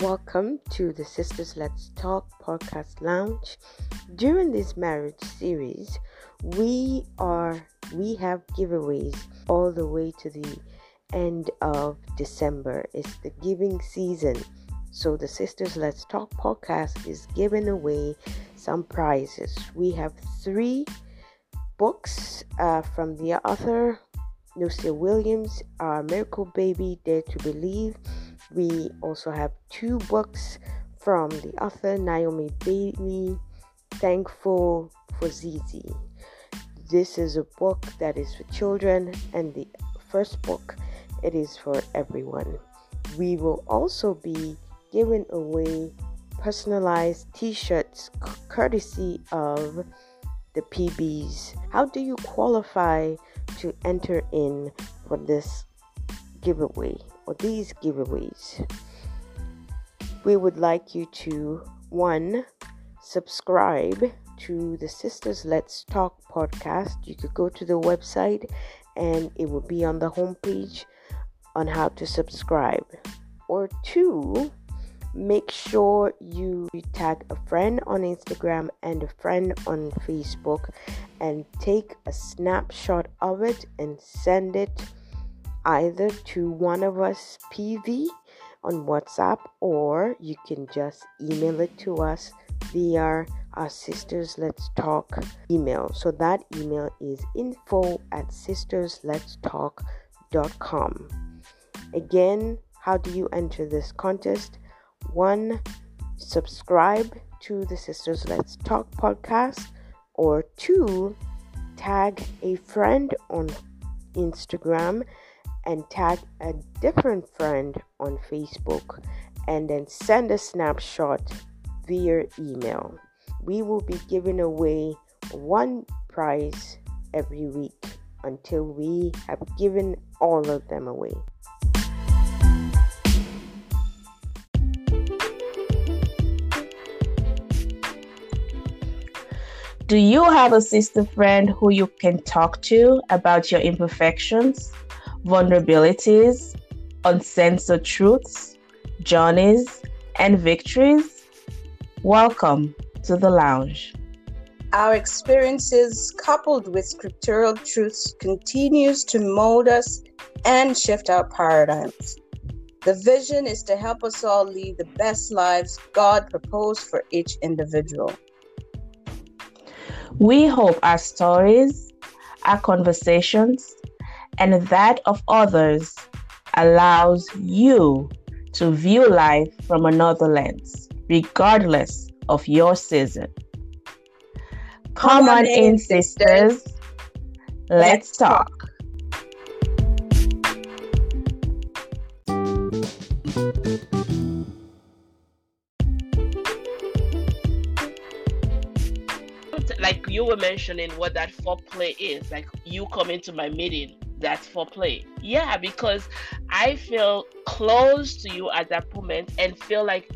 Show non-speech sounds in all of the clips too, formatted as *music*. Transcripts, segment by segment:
Welcome to the Sisters Let's Talk podcast lounge. During this marriage series, we are we have giveaways all the way to the end of December. It's the giving season. So the Sisters Let's Talk podcast is giving away some prizes. We have three books uh, from the author Lucia Williams, Our Miracle Baby, Dare to Believe. We also have two books from the author Naomi Bailey, Thankful for Zizi. This is a book that is for children, and the first book it is for everyone. We will also be giving away personalized t-shirts courtesy of the PBs. How do you qualify to enter in for this giveaway or these giveaways? We would like you to one subscribe to the Sisters Let's Talk podcast. You could go to the website and it will be on the homepage on how to subscribe. Or two, make sure you tag a friend on Instagram and a friend on Facebook and take a snapshot of it and send it either to one of us PV on WhatsApp or you can just email it to us via our sisters let's talk email. So that email is info at sistersletstalk.com again how do you enter this contest? One subscribe to the sisters let's talk podcast or two tag a friend on instagram and tag a different friend on facebook and then send a snapshot via email we will be giving away one prize every week until we have given all of them away. Do you have a sister friend who you can talk to about your imperfections, vulnerabilities, uncensored truths, journeys, and victories? Welcome to the lounge. Our experiences, coupled with scriptural truths, continues to mold us and shift our paradigms. The vision is to help us all lead the best lives God proposed for each individual. We hope our stories, our conversations, and that of others allows you to view life from another lens, regardless of your season. Come, Come on, in, sisters. Let's talk. Like you were mentioning what that foreplay is, like you come into my meeting, that's for play. Yeah, because I feel close to you at that moment and feel like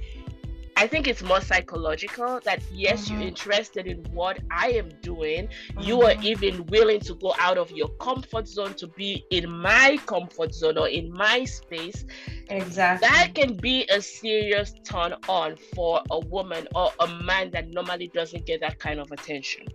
I think it's more psychological that yes, mm-hmm. you're interested in what I am doing. Mm-hmm. You are mm-hmm. even willing to go out of your comfort zone to be in my comfort zone or in my space. Exactly. That can be a serious turn on for a woman or a man that normally doesn't get that kind of attention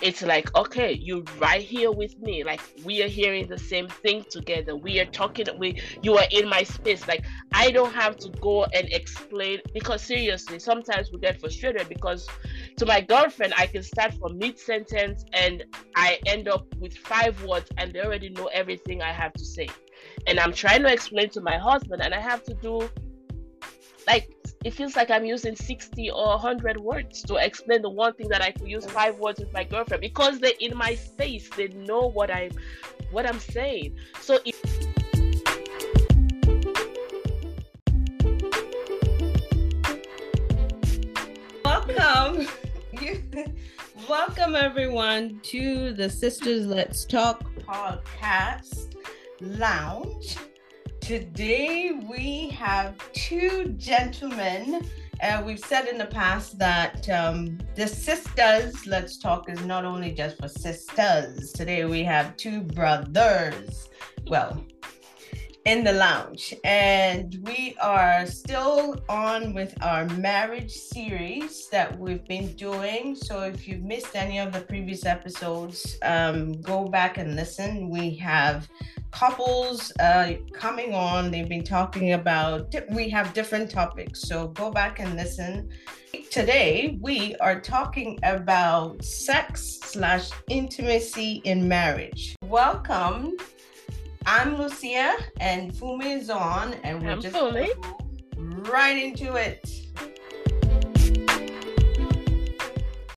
it's like okay you're right here with me. Like we are hearing the same thing together. We are talking we you are in my space. Like i don't have to go and explain because seriously sometimes we get frustrated because to my girlfriend i can start from mid-sentence and i end up with five words and they already know everything i have to say. And i'm trying to explain to my husband and i have to do like it feels like I'm using 60 or 100 words to explain the one thing that I could use five words with my girlfriend because they're in my space. They know what I'm what I'm saying. So if welcome *laughs* welcome everyone to the sisters let's talk podcast lounge Today we have two gentlemen. Uh, we've said in the past that um, the sisters, let's talk, is not only just for sisters. Today we have two brothers. Well, in the lounge, and we are still on with our marriage series that we've been doing. So, if you've missed any of the previous episodes, um, go back and listen. We have couples uh, coming on. They've been talking about, we have different topics. So, go back and listen. Today, we are talking about sex slash intimacy in marriage. Welcome I'm Lucia, and Fumi is on, and we're I'm just Fumi. right into it.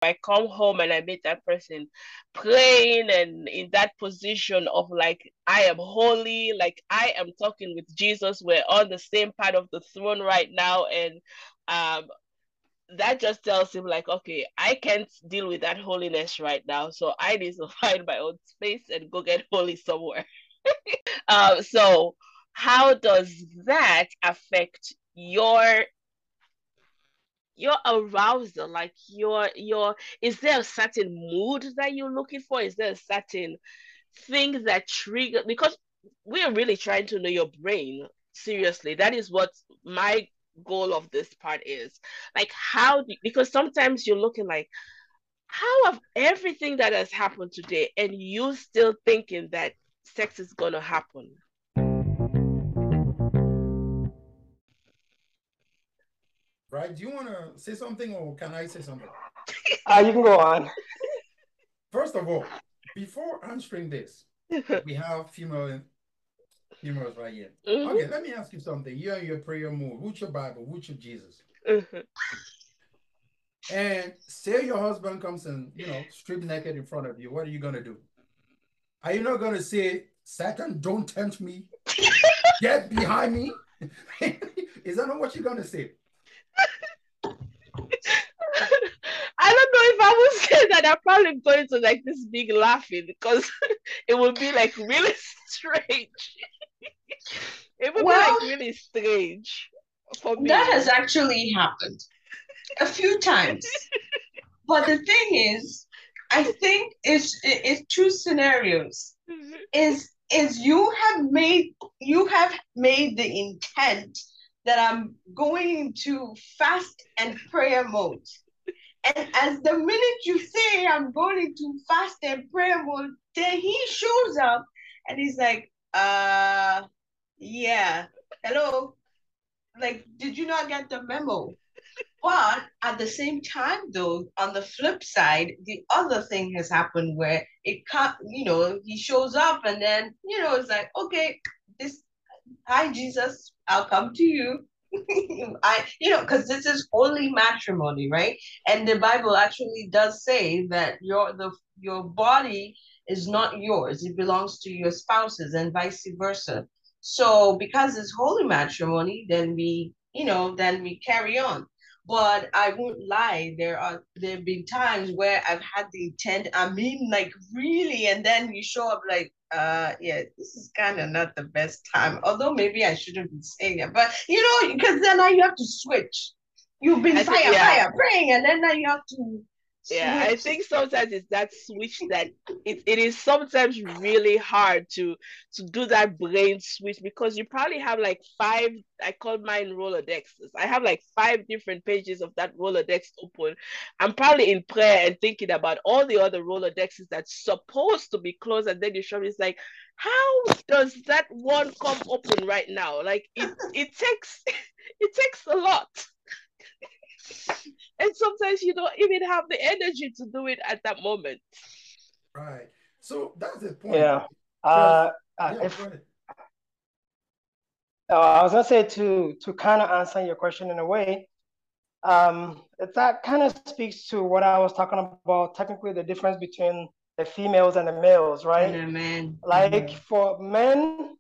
I come home and I meet that person praying and in that position of like, I am holy, like I am talking with Jesus. We're on the same part of the throne right now. And um, that just tells him, like, okay, I can't deal with that holiness right now. So I need to *laughs* find my own space and go get holy somewhere. uh, *laughs* so how does that affect your your arousal like your your is there a certain mood that you're looking for? Is there a certain thing that trigger because we're really trying to know your brain seriously. That is what my goal of this part is. Like how do, because sometimes you're looking like how of everything that has happened today and you still thinking that sex is going to happen. Right? Do you want to say something or can I say something? Uh, you can go on. First of all, before answering this, *laughs* we have female females right here. Mhm. Okay, let me ask you something. You're in your prayer mood. Who's your Bible? Who's your Jesus? Mhm. And say your husband comes and you know strip naked in front of you. What are you gonna do? Are you not gonna say, Satan, don't tempt me? *laughs* Get behind me? *laughs* Is that not what you're gonna say? I don't know if I would *laughs* say that. I'm probably going to like this big laughing because *laughs* it would be like really *laughs* strange. it would Well- be like really strange for me. That has actually happened a few times. but the thing is, I think it's it's two scenarios. Is is you have made you have made the intent that I'm going into fast and prayer mode. And as the minute you say I'm going into fast and prayer mode, then he shows up and he's like, uh yeah, hello. Like, did you not get the memo? But at the same time, though, on the flip side, the other thing has happened where it can't, you know, he shows up and then, you know, it's like, okay, this, hi, Jesus, I'll come to you. *laughs* I, you know, because this is holy matrimony, right? And the Bible actually does say that your the your body is not yours; it belongs to your spouses, and vice versa. So, because it's holy matrimony, then we, you know, then we carry on. But I won't lie, there are there have been times where I've had the intent, I mean like really, and then you show up like, uh yeah, this is kind of not the best time. Although maybe I shouldn't be saying it, but you know, because then now you have to switch. You've been I think- fire, yeah. fire, praying, and then now you have to Yeah, I think sometimes it's that switch that it, it is sometimes really hard to to do that brain switch because you probably have like five, I call mine Rolodexes. I have like five different pages of that Rolodex open. I'm probably in prayer and thinking about all the other Rolodexes that's supposed to be closed, and then you show me it's like, how does that one come open right now? Like it it takes *laughs* it takes a lot. And sometimes you don't even have the energy to do it at that moment. Right. So that's the point. Yeah. Uh, uh, Yeah, if, go uh, I was gonna say to to kind of answer your question in a way, um, that kind of speaks to what I was talking about. Technically, the difference between the females and the males, right? Amen. Like for men,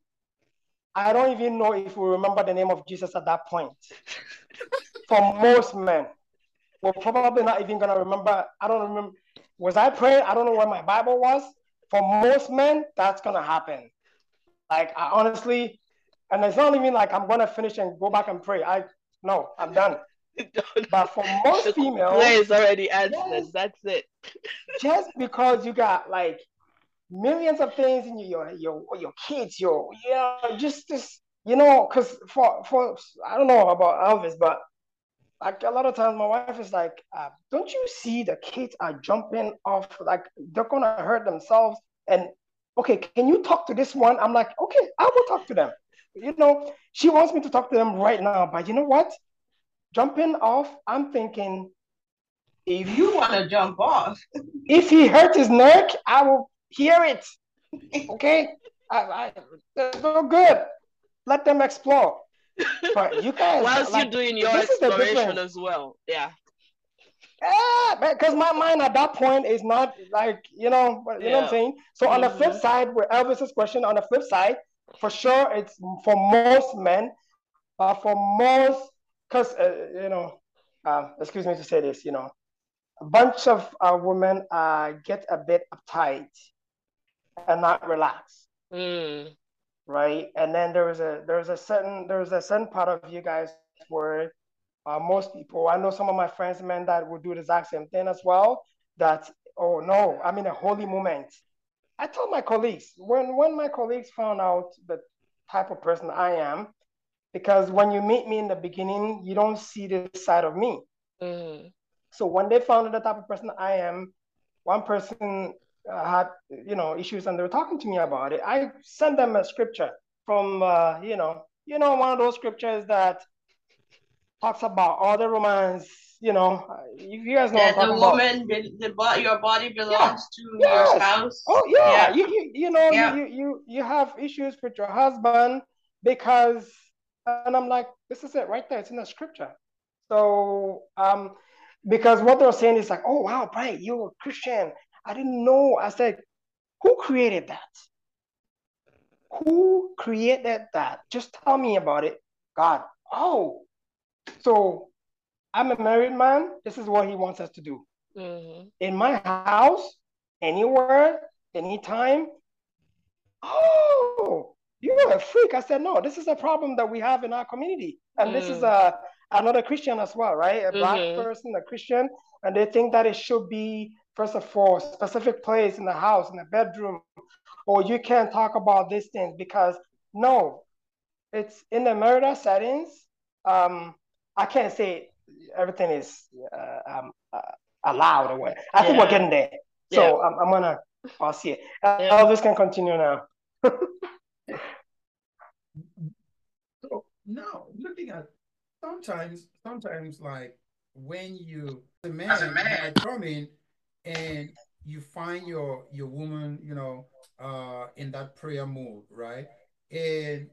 I don't even know if we remember the name of Jesus at that point. *laughs* for most men, we're probably not even gonna remember. I don't remember. Was I praying? I don't know where my Bible was. For most men, that's gonna happen. Like I honestly, and it's not even like I'm gonna finish and go back and pray. I no, I'm done. *laughs* But for most the females, prayer is already answered. That's it. *laughs* just because you got like millions of things in your your your kids, your you know, just this you know, because for for I don't know about Elvis, but like a lot of times my wife is like, uh, "Don't you see the kids are jumping off? Like they're gonna hurt themselves." And okay, can you talk to this one? I'm like, okay, I will talk to them. You know, she wants me to talk to them right now, but you know what? Jumping off, I'm thinking, If you want to jump off, if he hurt his neck, I will hear it. Okay, I, I, that's no good. Let them explore. But you guys, Whilst like, you're doing your this exploration as well. Yeah. Yeah, because my mind at that point is not like you know, but you know what I'm saying. So on the flip Mhm. side, with Elvis's question, on the flip side, for sure, it's for most men, but for most, because uh, you know, uh, excuse me to say this, you know, a bunch of uh, women uh, get a bit uptight and not relaxed, Mm. Right? And then there was a there was a certain there was a certain part of you guys where uh, most people, I know some of my friends, men, that would do the exact same thing as well. That, oh no, I'm in a holy moment. I told my colleagues, when, when my colleagues found out the type of person I am, because when you meet me in the beginning, you don't see this side of me. Mm. So when they found out the type of person I am, one person had, you know, issues and they were talking to me about it. I sent them a scripture from, uh, you know, you know, one of those scriptures that talks about all the romance, you know, uh, you, guys know I'm the talking about. woman, be- the your body belongs to Yes. your spouse. Oh yeah, Yeah. You, you you know Yeah. you, you you have issues with your husband because and I'm like this is it right there it's in the scripture. So um because what they're saying is like oh wow Brian you're a Christian I didn't know I said who created that? Who created that? Just tell me about it. God. Oh, so I'm a married man. This is what he wants us to do Mhm. in my house, anywhere, anytime. Oh, you're a freak. I said, no, this is a problem that we have in our community. And this is Mm. a another Christian as well, right? A black Mhm. person, a Christian, and they think that it should be first of all specific place in the house, in the bedroom, or you can't talk about these things because no, it's in the murder settings. Um, I can't say everything is uh, um, uh, allowed or what. I think we're getting there. So I'm, I'm gonna pause here. Uh, Yeah. Elvis can continue now. So now looking at sometimes, sometimes like when you the man, As a man. might come in and you find your your woman, you know, uh in that prayer mode, right? And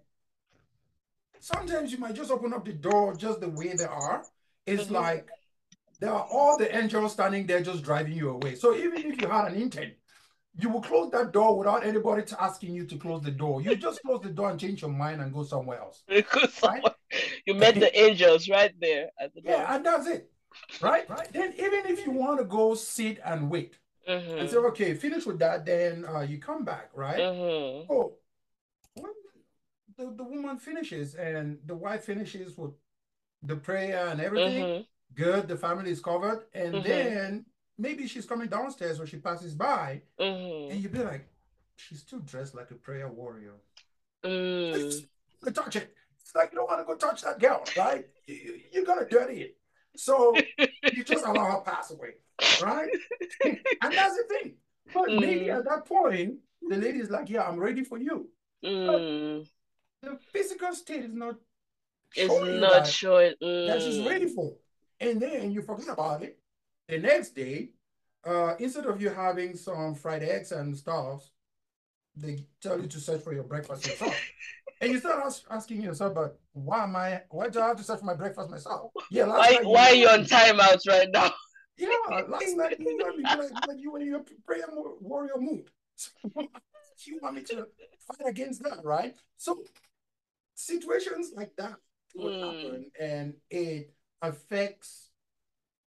sometimes you might just open up the door just the way they are. It's Mhm. like there are all the angels standing there just driving you away. So even if you had an intent, you will close that door without anybody to asking you to close the door. You just close the door and change your mind and go somewhere else. *laughs* Right? you met the *laughs* angels right there at the door. Yeah, and that's it. Right? Right. Then even if you want to go sit and wait and say, Mhm. okay, finish with that, then uh, you come back, right? Mhm. Oh, when the, the woman finishes and the wife finishes with the prayer and everything, Mhm. good, the family is covered, and Mhm. then maybe she's coming downstairs or she passes by, and Mhm. you be like, she's still dressed like a prayer warrior. Mm. Touch it. It's like you don't want to go touch that girl, right? You, you- you're gonna dirty it. So *laughs* you just allow her pass away, right? *laughs* and that's the thing. But maybe Mm. at that point, the lady is like, "Yeah, I'm ready for you." Mm. The physical state is not It's not that, showing. that she's Mm. ready for. And then you forget about it. The next day, uh, instead of you having some fried eggs and stuff, they tell you to search for your breakfast yourself. *laughs* and you start asking yourself, but why am I, why do I have to search for my breakfast myself? Yeah, last Why night you why are you on me. timeout right now? *laughs* Yeah, last night you me like, like you were in your prayer warrior mood. So *laughs* you want me to fight against that, right? So situations like that will Mm. happen, and it affects,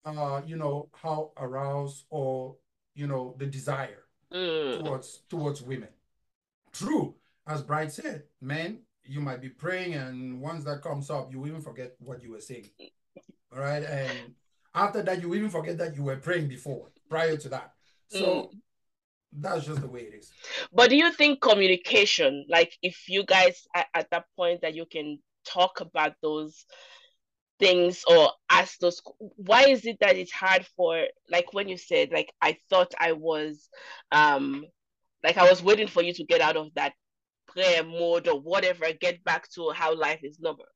uh, you know, how aroused or you know the desire Mm. towards towards women. True, as Bright said, man, you might be praying, and once that comes up, you even forget what you were saying. All right, and after that, you even forget that you were praying before, prior to that. So that's just the way it is. But do you think communication, like if you guys are at that point that you can talk about those things or ask those why is it that it's hard for like when you said like I thought I was um like I was waiting for you to get out of that prayer mode or whatever, get back to how life is normal.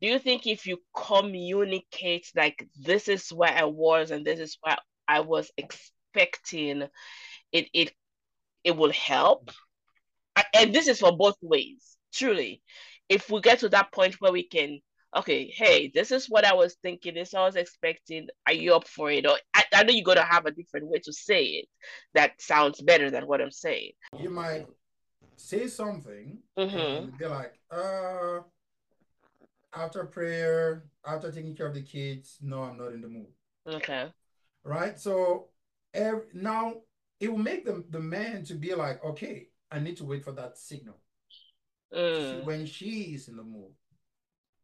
Do you think if you communicate like this is where I was and this is where I was expecting it it it will help? And this is for both ways, truly. If we get to that point where we can okay, hey, this is what I was thinking, this I was expecting. Are you up for it? Or I, I know you're gonna have a different way to say it that sounds better than what I'm saying. You might say something Mhm. and be like, uh, after prayer, after taking care of the kids, no, I'm not in the mood. Okay. Right? So every, now it will make the, the man to be like, okay, I need to wait for that signal Mm. when she is in the mood.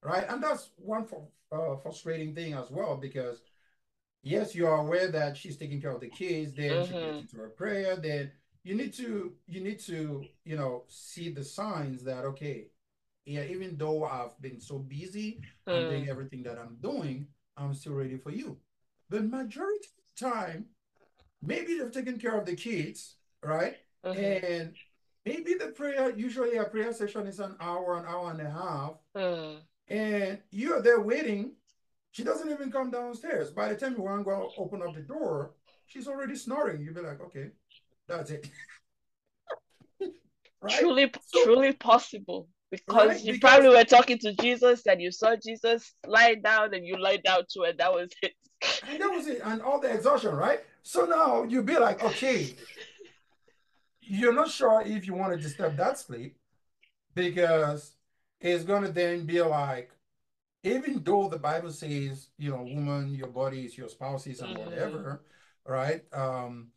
Right? And that's one for, uh, frustrating thing as well because yes, you are aware that she's taking care of the kids, then she Mhm. gets into her prayer, then you need to you need to, you know, see the signs that okay, yeah, even though I've been so busy, I'm Mm. doing everything that I'm doing, I'm still ready for you. But majority of the time, maybe they've taken care of the kids, right? Mhm. And maybe the prayer, usually a prayer session is an hour, an hour and a half, Mm. and you're there waiting. She doesn't even come downstairs. By the time you want to go open up the door, she's already snoring. You'll be like, okay, that's it. *laughs* right? Truly, So- truly possible. Because Right, you because- probably were talking to Jesus and you saw Jesus lie down and you lie down too, and that was it. And that was it. And all the exhaustion, right? So now you'll be like, okay, you're not sure if you want to disturb that sleep because it's going to then be like, even though the Bible says, you know, woman, your body is your spouse's and Mhm. whatever, right? Um,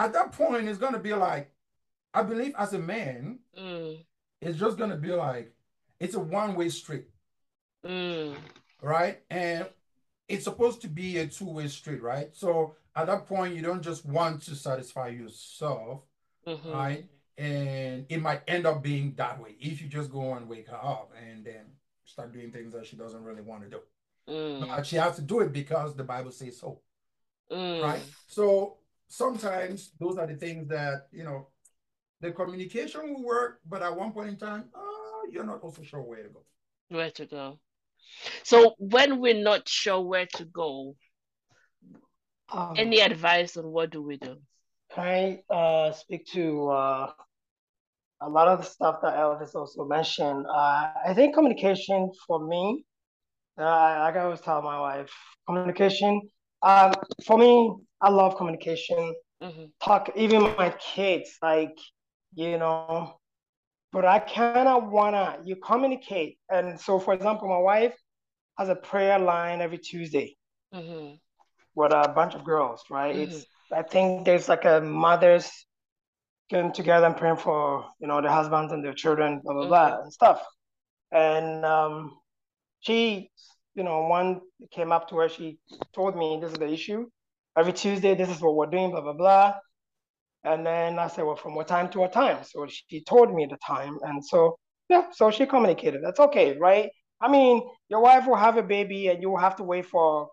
at that point, it's going to be like, I believe as a man, Mm. it's just going to be like, it's a one way street. Mm. right? And it's supposed to be a two-way street, right? So at that point, you don't just want to satisfy yourself, Mhm. right? And it might end up being that way if you just go and wake her up and then start doing things that she doesn't really want to do. Mm. But she has to do it because the Bible says so, Mm. right? So sometimes those are the things that, you know, the communication will work, but at one point in time, oh, you're not also sure where to go. Where to go? So when we're not sure where to go, Um, any advice on what do we do? Can I uh, speak to uh, a lot of the stuff that Elvis also mentioned? Uh, I think communication for me, uh, like I always tell my wife, communication. Um, for me, I love communication. hmm Talk, even my kids, like you know. But I kind of wanna you communicate, and so for example, my wife has a prayer line every Tuesday hmm with a bunch of girls, right? Mhm. It's I think there's like a mothers getting together and praying for you know their husbands and their children, blah blah blah and stuff. And um, she, you know, one came up to her. She told me this is the issue. Every Tuesday, this is what we're doing, blah blah blah. And then I said, well, from what time to what time? So she told me the time, and so yeah, so she communicated. That's okay, right? I mean, your wife will have a baby, and you will have to wait for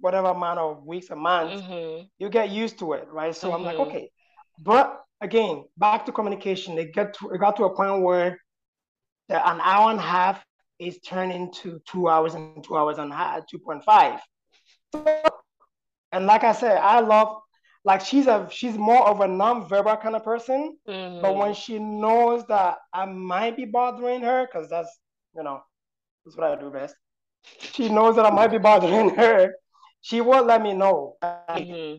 whatever amount of weeks or months hmm you get used to it, right? So I'm like, Mhm. okay. But again, back to communication. It get to it got to a point where an hour and a half is turned into two hours and two hours and a half, two point five. And like I said, I love like she's a she's more of a non-verbal kind of person. But when she knows that I might be bothering her, because that's you know, that's what I do best. She knows that I might be bothering her. She won't let me know. Like, hmm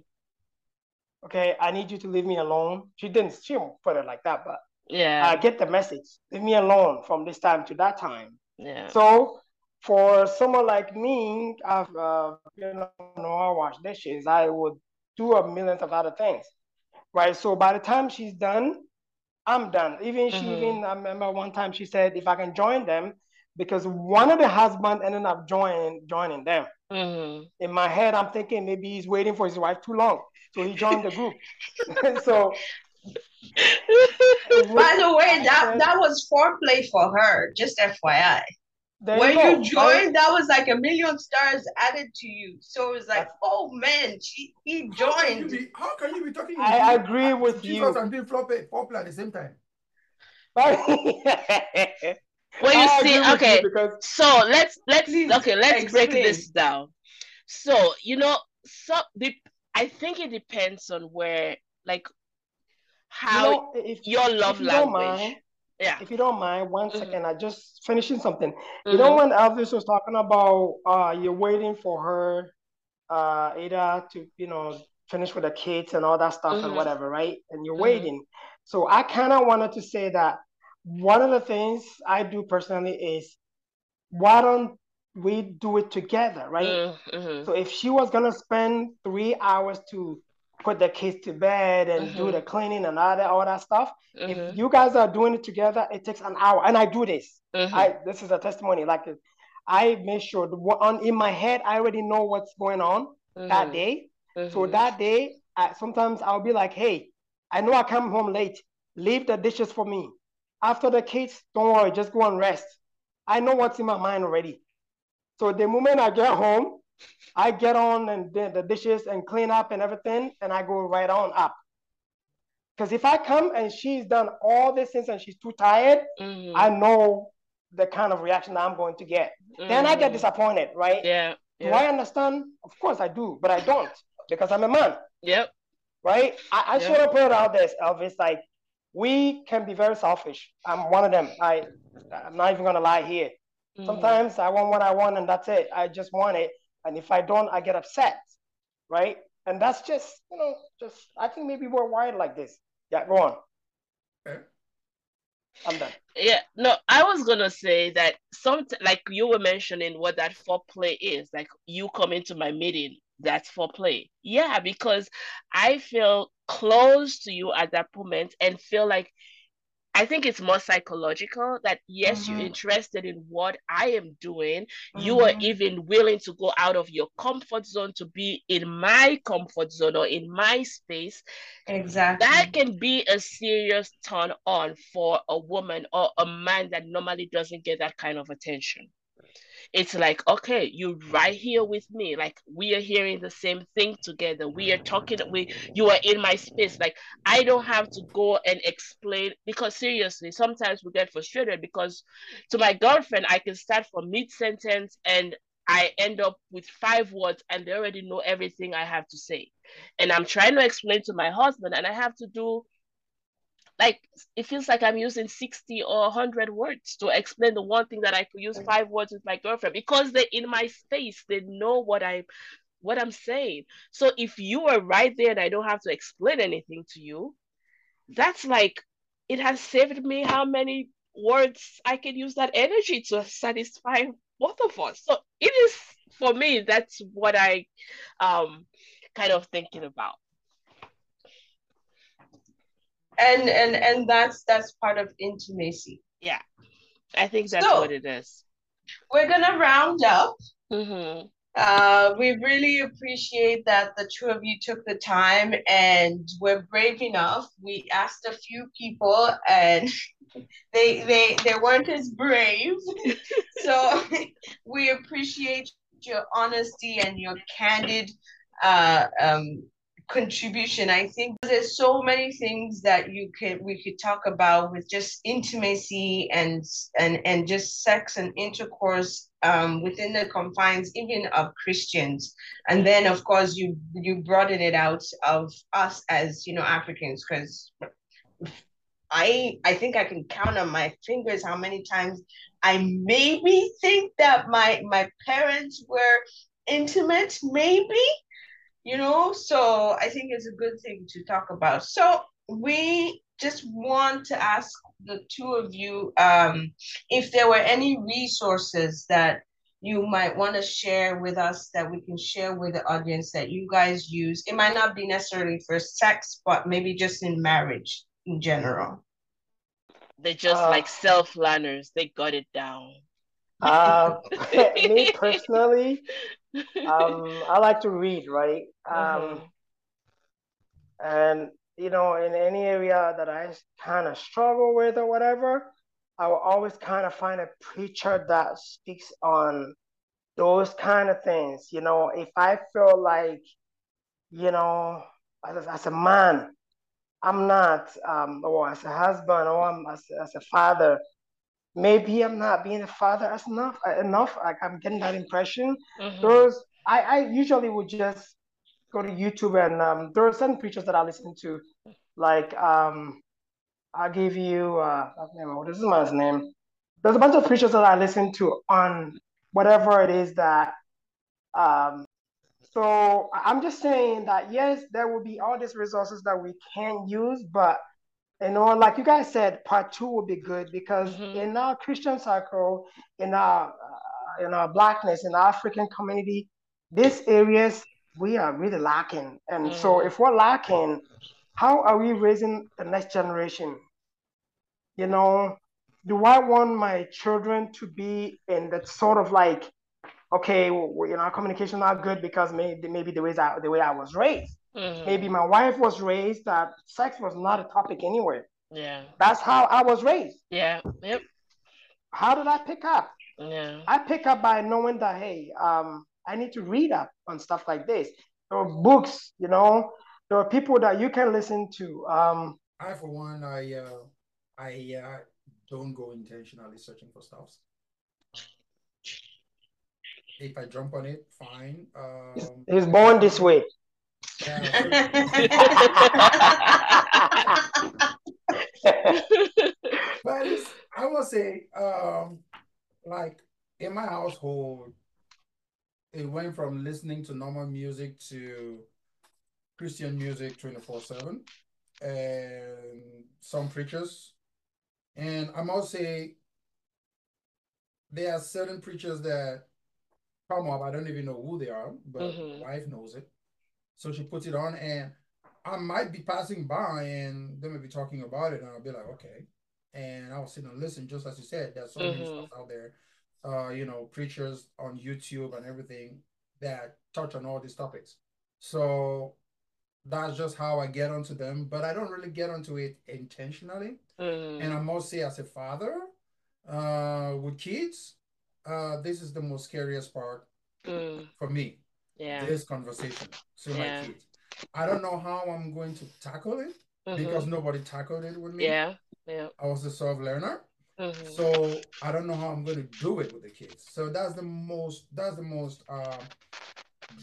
okay, I need you to leave me alone. She didn't, she put it like that, but Yeah. I get the message. Leave me alone from this time to that time. Yeah. So for someone like me, I've, uh, you know, I wash dishes. I would do a million of other things, right? So by the time she's done, I'm done. Even she, Mhm. even I remember one time she said if I can join them, because one of the husbands ended up joining joining them. hmm In my head, I'm thinking maybe he's waiting for his wife too long So he joined the group. *laughs* so By the way, that that was foreplay for her. Just FYI. there when go, you right? joined, that was like a million stars added to you. So it was like, oh man, she he How can you joined. be, how can you be talking I Jesus- agree with you. Jesus you. and doing foreplay, foreplay at the same time? But Well, you I see, agree you okay, because so let's let's Please okay, let's break this down. So, you know, so the I think it depends on where like you how know, if your love if you language. mind, Yeah. if you don't mind, one Mhm. second, I just finishing something. You know Mhm. when Elvis was talking about uh you're waiting for her uh Ada to you know finish with the kids and all that stuff Mhm. and whatever, right? And you're Mhm. waiting. So I kind of wanted to say that one of the things I do personally is why don't we do it together, right? Mm, mhm. So if she was gonna spend three hours to put the kids to bed and do Mhm. the cleaning and all that all that stuff, Mhm. if you guys are doing it together, it takes an hour. And I do this. Mhm. I this is a testimony. Like I make sure on in my head, I already know what's going on that Mhm. day. So Mhm. that day, I, sometimes I'll be like, hey, I know I come home late. Leave the dishes for me. After the kids, don't worry, just go and rest. I know what's in my mind already. So the moment I get home, I get on and the dishes and clean up and everything, and I go right on up. Because if I come and she's done all these things and she's too tired, Mhm. I know the kind of reaction that I'm going to get. Then I get Mhm. disappointed, right? Yeah. Do I understand? Of course I do, but I don't because I'm a man, Yep. right? I, I Yeah. sort of put it out there, Elvis. Like we can be very selfish. I'm one of them. I I'm not even gonna lie here. Mhm. Sometimes I want what I want and that's it. I just want it. And if I don't, I get upset. Right? And that's just, you know, just I think maybe we're wired like this. Yeah, go on. Okay. I'm done. Yeah, no, I was gonna say that some like you were mentioning what that foreplay is, like you come into my meeting, that's foreplay. Yeah, because I feel close to you at that moment and feel like I think it's more psychological that yes, you're Mhm. interested in what I am doing. You are Mhm. even willing to go out of your comfort zone to be in my comfort zone or in my space Exactly. that can be a serious turn on for a woman or a man that normally doesn't get that kind of attention. It's like, okay, you're right here with me. Like we are hearing the same thing together. We are talking, we you are in my space. Like I don't have to go and explain because seriously, sometimes we get frustrated because to my girlfriend, I can start from mid-sentence and I end up with five words and they already know everything I have to say and I'm trying to explain to my husband, and I have to do like it feels like I'm using 60 or 100 words to explain the one thing that I could use five words with my girlfriend because they're in my space. They know what I'm what I'm saying. So if you are right there and I don't have to explain anything to you, that's like it has saved me how many words I can use that energy to satisfy both of us. So it is for me, that's what I um kind of thinking about. And and and that's that's part of intimacy. Yeah. I think that's So- what it is. We're gonna round up. Mm-hmm. Uh, we really appreciate that the two of you took the time and were brave enough. We asked a few people and *laughs* they they they weren't as brave. *laughs* so *laughs* we appreciate your honesty and your candid uh, um, contribution. I think there's so many things that you can we could talk about with just intimacy and and and just sex and intercourse um, within the confines even of Christians. And then of course you you broaden it out of us as you know Africans because I I think I can count on my fingers how many times I maybe think that my my parents were intimate maybe you know so i think it's a good thing to talk about so we just want to ask the two of you um, if there were any resources that you might want to share with us that we can share with the audience that you guys use it might not be necessarily for sex but maybe just in marriage in general They're just Uh, like self learners. They got it down. Uh, *laughs* me *laughs* personally, um, *laughs* I like to read, right? Um, Mhm. And you know, in any area that I kind of struggle with or whatever, I will always kind of find a preacher that speaks on those kind of things. You know, if I feel like, you know, as, as a man, I'm not, um, or as a husband, or I'm, as, as a father, maybe I'm not being a father as enough. Enough, like I'm getting that impression. Mhm. Those I, I usually would just go to YouTube and um, there are certain preachers that I listen to, like um, I'll give you uh, what is this man's name? There's a bunch of preachers that I listen to on whatever it is that. Um, so I'm just saying that yes, there will be all these resources that we can use, but you know, like you guys said, part two will be good because Mhm. in our Christian circle, in our uh, in our blackness, in our African community, these areas we are really lacking. And so Mhm. if we're lacking, how are we raising the next generation? You know, do I want my children to be in that sort of like, okay, well, you know, our communication not good because maybe maybe the ways I, the way I was raised. Mhm. Maybe my wife was raised that sex was not a topic anywhere. Yeah. That's how I was raised. Yeah. Yep. How did I pick up? Yeah. I pick up by knowing that hey, um, I need to read up on stuff like this. There are books, you know. There are people that you can listen to. Um, I, for one, I uh, I uh, don't go intentionally searching for stuff. If I jump on it, fine. Um, he's born this way. Yeah, *laughs* but it's, I will say, um, like in my household, it went from listening to normal music to Christian music 24 7 and some preachers. And I must say, there are certain preachers that come up. I don't even know who they are, but Mhm. my wife knows it. So she puts it on, and I might be passing by and they may be talking about it, and I'll be like, okay. And I'll sit and listen, just as you said. There's so many Mhm. stuff out there, uh, you know, preachers on YouTube and everything that touch on all these topics. So that's just how I get onto them, but I don't really get onto it intentionally. And Mhm. I must say, as a father, uh, with kids, uh, this is the most scariest part Mm. for me. Yeah. This conversation to Yeah. my kids. I don't know how I'm going to tackle it because Mhm. nobody tackled it with me. Yeah. Yeah. I was a self learner, Mhm. so I don't know how I'm going to do it with the kids. So that's the most that's the most um,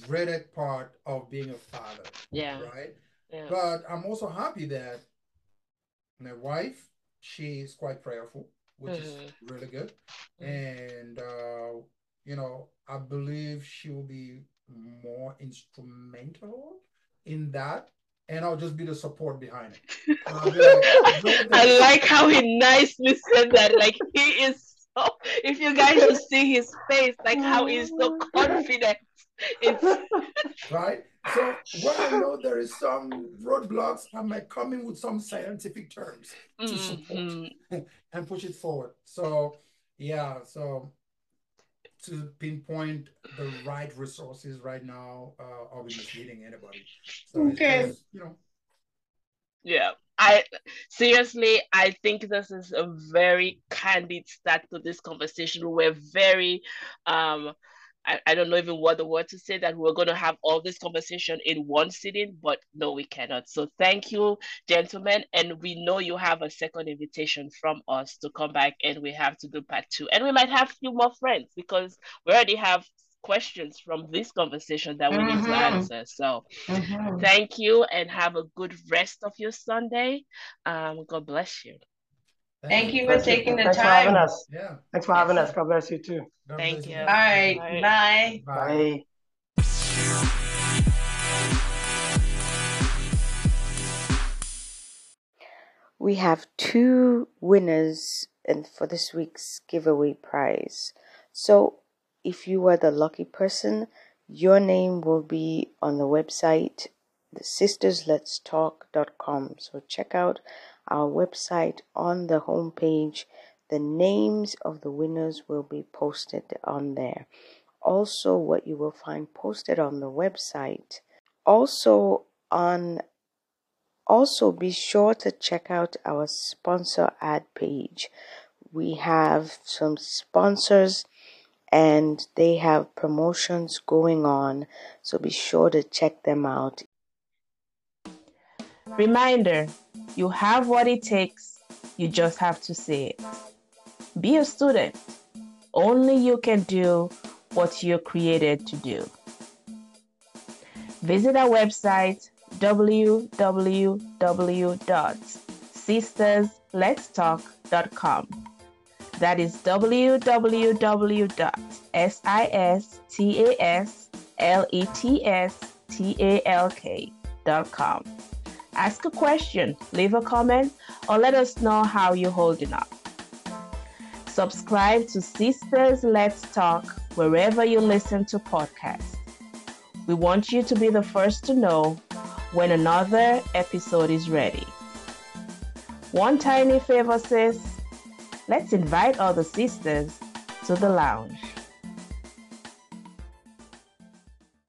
dreaded part of being a father, Yeah. right? Yeah. But I'm also happy that my wife, she is quite prayerful, which is Mhm. really good. Mhm. And, uh, you know, I believe she will be more instrumental in that. And I'll just be the support behind it. I'll like, *laughs* I like how he nicely said that. Like he is so. If you guys should see his face, like how he's so *laughs* confident. It's right? So when I know there is some roadblocks, I might come in with some scientific terms to support Mhm. *laughs* and push it forward. So yeah, so to pinpoint the right resources right now, uh, I'll be misleading anybody. So Okay. just, you know, Yeah, I seriously, I think this is a very candid start to this conversation. We're very, um, I, I don't know even what the word to say that we're going to have all this conversation in one sitting, but no, we cannot. So thank you, gentlemen, and we know you have a second invitation from us to come back, and we have to do part two, and we might have a few more friends because we already have questions from this conversation that we need to Mhm. answer. So. Mhm. Thank you and have a good rest of your Sunday. Um, God bless you. Thank you for Thank taking the Thanks for having us. Yeah. Thanks for having us. God bless you too. God Thank bless you. All right. Bye. Bye. Bye. Bye. We have two winners and for this week's giveaway prize. So if you are the lucky person, your name will be on the website thesistersletstalk.com. So check out our website on the homepage. The names of the winners will be posted on there. Also, what you will find posted on the website. Also on Also, be sure to check out our sponsor ad page. We have some sponsors and they have promotions going on, so be sure to check them out. Reminder you have what it takes, you just have to say it. Be a student. Only you can do what you're created to do. Visit our website www.sistersletstalk.com. That is www.sistaslettalk.com. Ask a question, leave a comment, or let us know how you're holding up. Subscribe to Sisters Let's Talk wherever you listen to podcasts. We want you to be the first to know when another episode is ready. One tiny favor, sis. Let's invite all the sisters to the lounge.